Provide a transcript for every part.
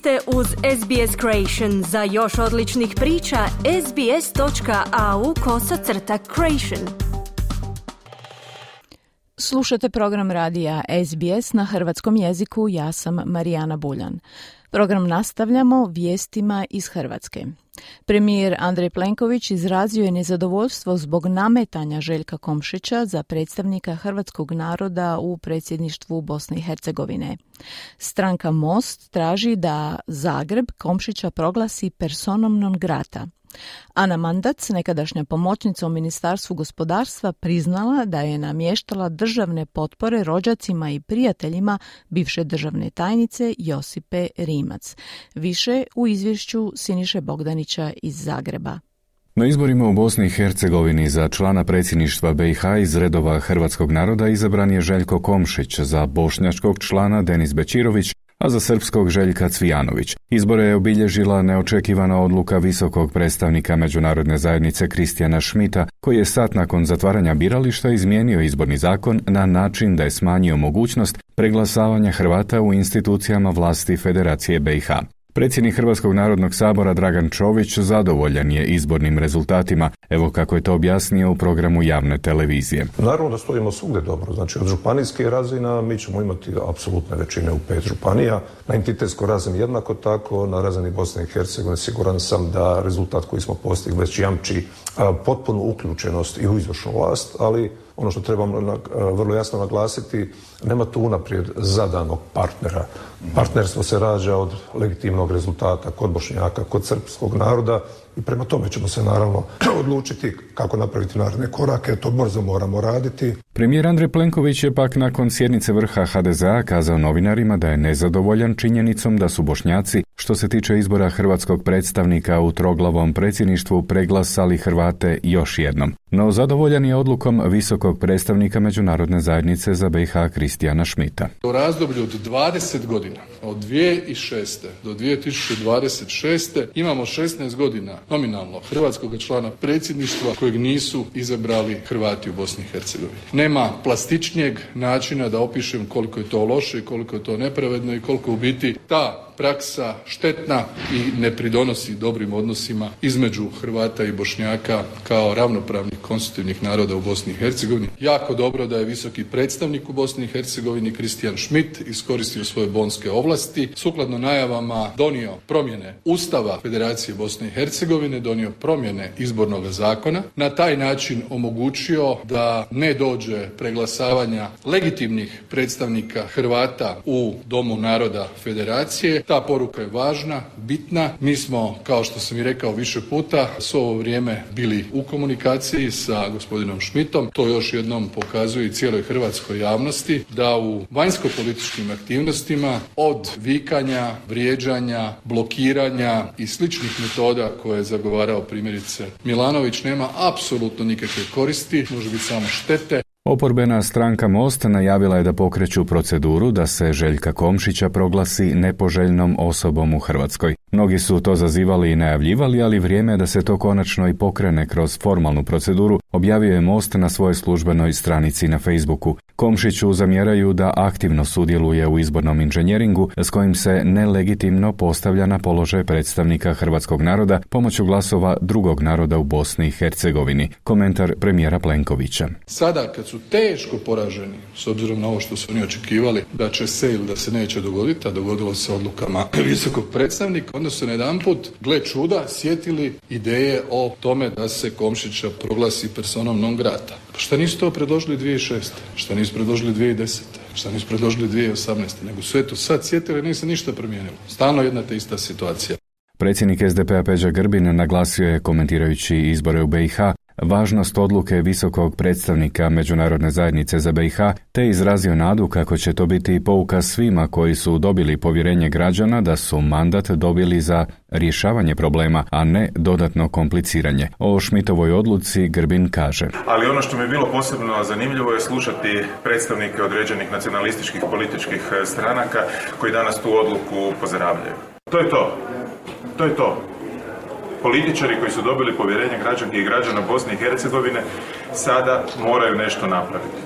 ste uz SBS Creation. Za još odličnih priča, sbs.au kosacrta creation. Slušate program radija SBS na hrvatskom jeziku. Ja sam Marijana Buljan. Program nastavljamo vijestima iz Hrvatske. Premijer Andrej Plenković izrazio je nezadovoljstvo zbog nametanja Željka Komšića za predstavnika hrvatskog naroda u predsjedništvu Bosne i Hercegovine. Stranka Most traži da Zagreb Komšića proglasi personom non grata – Ana Mandac, nekadašnja pomoćnica u Ministarstvu gospodarstva, priznala da je namještala državne potpore rođacima i prijateljima bivše državne tajnice Josipe Rimac. Više u izvješću Siniše Bogdanića iz Zagreba. Na izborima u Bosni i Hercegovini za člana predsjedništva BiH iz redova hrvatskog naroda izabran je Željko Komšić, za bošnjačkog člana Denis Bečirović, a za srpskog Željka Cvijanović. Izbore je obilježila neočekivana odluka visokog predstavnika međunarodne zajednice Kristijana Šmita, koji je sat nakon zatvaranja birališta izmijenio izborni zakon na način da je smanjio mogućnost preglasavanja Hrvata u institucijama vlasti Federacije BiH. Predsjednik Hrvatskog narodnog sabora Dragan Čović zadovoljan je izbornim rezultatima, evo kako je to objasnio u programu javne televizije. Naravno da stojimo svugdje dobro, znači od županijske razina mi ćemo imati apsolutne većine u pet županija, na entitetskoj razini jednako tako, na razini Bosne i Hercegovine siguran sam da rezultat koji smo postigli već jamči potpunu uključenost i u izvršnu vlast, ali ono što trebamo vrlo jasno naglasiti, nema tu unaprijed zadanog partnera. Partnerstvo se rađa od legitimnog rezultata kod Bošnjaka, kod srpskog naroda i prema tome ćemo se naravno odlučiti kako napraviti naredne korake, to brzo moramo raditi. Premijer Andrej Plenković je pak nakon sjednice vrha HDZ-a kazao novinarima da je nezadovoljan činjenicom da su Bošnjaci, što se tiče izbora hrvatskog predstavnika u troglavom predsjedništvu, preglasali Hrvate još jednom. No zadovoljan je odlukom visokog predstavnika Međunarodne zajednice za BiH Kristijana Šmita. U razdoblju od 20 godina, od 2006. do 2026. imamo 16 godina nominalno hrvatskog člana predsjedništva kojeg nisu izabrali Hrvati u Bosni i Hercegovini. Nema plastičnijeg načina da opišem koliko je to loše i koliko je to nepravedno i koliko u biti ta praksa štetna i ne pridonosi dobrim odnosima između Hrvata i Bošnjaka kao ravnopravnih konstitutivnih naroda u Bosni i Hercegovini. Jako dobro da je visoki predstavnik u Bosni i Hercegovini Kristijan Schmidt iskoristio svoje bonske ovlasti, sukladno najavama donio promjene Ustava Federacije Bosne i Hercegovine, donio promjene izbornog zakona, na taj način omogućio da ne dođe preglasavanja legitimnih predstavnika Hrvata u Domu naroda Federacije. Ta poruka je važna, bitna. Mi smo, kao što sam i rekao više puta, s ovo vrijeme bili u komunikaciji sa gospodinom Šmitom. To još jednom pokazuje i cijeloj hrvatskoj javnosti da u vanjsko-političkim aktivnostima od vikanja, vrijeđanja, blokiranja i sličnih metoda koje je zagovarao primjerice Milanović nema apsolutno nikakve koristi, može biti samo štete. Oporbena stranka Most najavila je da pokreću proceduru da se Željka Komšića proglasi nepoželjnom osobom u Hrvatskoj. Mnogi su to zazivali i najavljivali, ali vrijeme je da se to konačno i pokrene kroz formalnu proceduru, objavio je Most na svojoj službenoj stranici na Facebooku. Komšiću zamjeraju da aktivno sudjeluje u izbornom inženjeringu s kojim se nelegitimno postavlja na položaj predstavnika hrvatskog naroda pomoću glasova drugog naroda u Bosni i Hercegovini. Komentar premijera Plenkovića. Sada kad su teško poraženi, s obzirom na ovo što su oni očekivali da će se ili da se neće dogoditi, a dogodilo se odlukama visokog predstavnika, onda su na jedan put, gle čuda, sjetili ideje o tome da se Komšića proglasi personom non grata. Šta nisu to predložili 2006. Šta nisu predložili 2010. Šta nisu predložili 2018. Nego sve to sad sjetili, nije se ništa promijenilo. Stalno jedna te ista situacija. Predsjednik SDP-a Peđa Grbin naglasio je komentirajući izbore u BiH važnost odluke visokog predstavnika Međunarodne zajednice za BiH, te izrazio nadu kako će to biti pouka svima koji su dobili povjerenje građana da su mandat dobili za rješavanje problema, a ne dodatno kompliciranje. O Šmitovoj odluci Grbin kaže. Ali ono što mi je bilo posebno zanimljivo je slušati predstavnike određenih nacionalističkih političkih stranaka koji danas tu odluku pozdravljaju. To je to. To je to političari koji su dobili povjerenje građanki i građana Bosne i Hercegovine sada moraju nešto napraviti.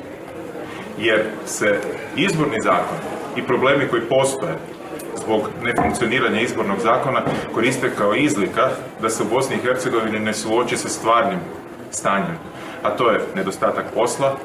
Jer se izborni zakon i problemi koji postoje zbog nefunkcioniranja izbornog zakona koriste kao izlika da se u Bosni i Hercegovini ne suoči sa stvarnim stanjem, a to je nedostatak posla,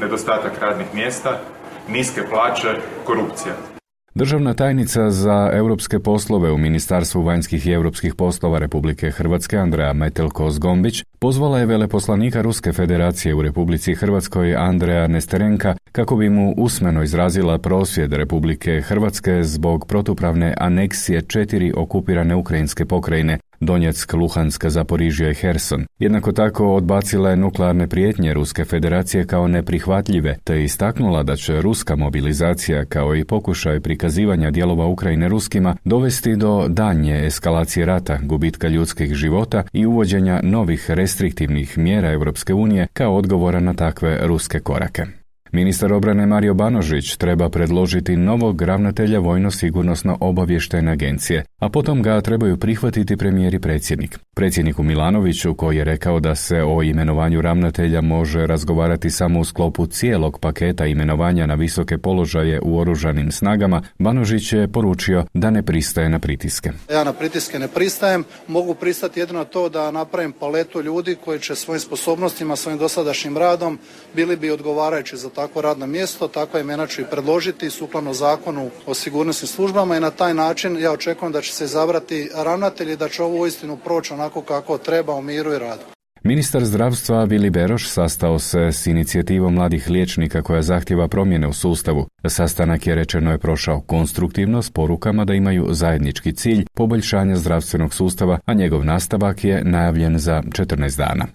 nedostatak radnih mjesta, niske plaće, korupcija. Državna tajnica za europske poslove u Ministarstvu vanjskih i europskih poslova Republike Hrvatske Andreja Metelko-Zgombić pozvala je veleposlanika Ruske federacije u Republici Hrvatskoj Andreja Nesterenka kako bi mu usmeno izrazila prosvjed Republike Hrvatske zbog protupravne aneksije četiri okupirane ukrajinske pokrajine Donjeck, Luhanska, Zaporižja i Herson. Jednako tako odbacila je nuklearne prijetnje Ruske federacije kao neprihvatljive, te istaknula da će ruska mobilizacija kao i pokušaj prikazivanja dijelova Ukrajine ruskima dovesti do danje eskalacije rata, gubitka ljudskih života i uvođenja novih restriktivnih mjera Europske unije kao odgovora na takve ruske korake. Ministar obrane Mario Banožić treba predložiti novog ravnatelja vojno-sigurnosno obavještene agencije, a potom ga trebaju prihvatiti premijer i predsjednik. Predsjedniku Milanoviću, koji je rekao da se o imenovanju ravnatelja može razgovarati samo u sklopu cijelog paketa imenovanja na visoke položaje u oružanim snagama, Banožić je poručio da ne pristaje na pritiske. Ja na pritiske ne pristajem, mogu pristati jedino to da napravim paletu ljudi koji će svojim sposobnostima, svojim dosadašnjim radom bili bi odgovarajući za takvo radno mjesto, takva imena ću i predložiti sukladno zakonu o sigurnosnim službama i na taj način ja očekujem da će se izabrati ravnatelj i da će ovo uistinu proći onako kako treba u miru i radu. Ministar zdravstva Vili Beroš sastao se s inicijativom mladih liječnika koja zahtjeva promjene u sustavu. Sastanak je rečeno je prošao konstruktivno s porukama da imaju zajednički cilj poboljšanja zdravstvenog sustava, a njegov nastavak je najavljen za 14 dana.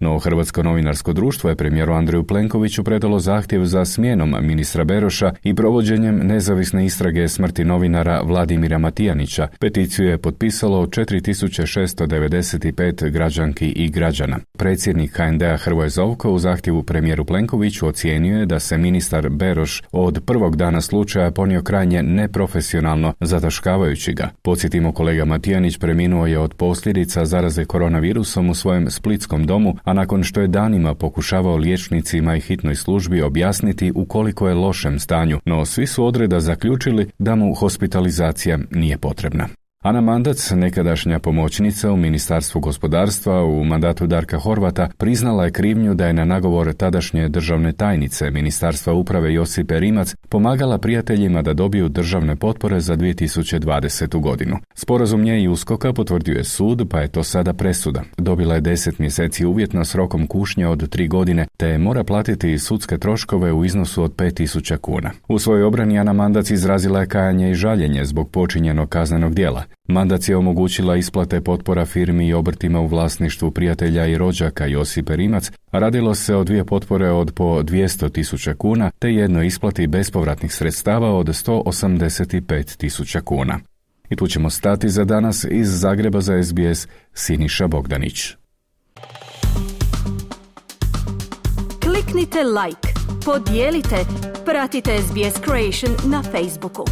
No Hrvatsko novinarsko društvo je premijeru Andreju Plenkoviću predalo zahtjev za smjenom ministra Beroša i provođenjem nezavisne istrage smrti novinara Vladimira Matijanića. Peticiju je potpisalo 4695 građanki i građana. Predsjednik HND-a Hrvoje Zovko u zahtjevu premijeru Plenkoviću ocijenio je da se ministar Beroš od prvog dana slučaja ponio krajnje neprofesionalno, zataškavajući ga. Podsjetimo kolega Matijanić preminuo je od posljedica zaraze koronavirusom u svojem splitskom domu, a nakon što je danima pokušavao liječnicima i hitnoj službi objasniti u koliko je lošem stanju, no svi su odreda zaključili da mu hospitalizacija nije potrebna. Ana Mandac, nekadašnja pomoćnica u Ministarstvu gospodarstva u mandatu Darka Horvata, priznala je krivnju da je na nagovor tadašnje državne tajnice Ministarstva uprave Josipe Rimac pomagala prijateljima da dobiju državne potpore za 2020. godinu. Sporazum nje i uskoka potvrdio je sud, pa je to sada presuda. Dobila je deset mjeseci uvjetno s rokom kušnje od tri godine, te mora platiti sudske troškove u iznosu od 5000 kuna. U svojoj obrani Ana Mandac izrazila je kajanje i žaljenje zbog počinjenog kaznenog dijela. Mandac je omogućila isplate potpora firmi i obrtima u vlasništvu prijatelja i rođaka Josipe Rimac, a radilo se o dvije potpore od po 200 tisuća kuna te jedno isplati bespovratnih sredstava od 185 tisuća kuna. I tu ćemo stati za danas iz Zagreba za SBS Siniša Bogdanić. Kliknite like, podijelite, pratite SBS Creation na Facebooku.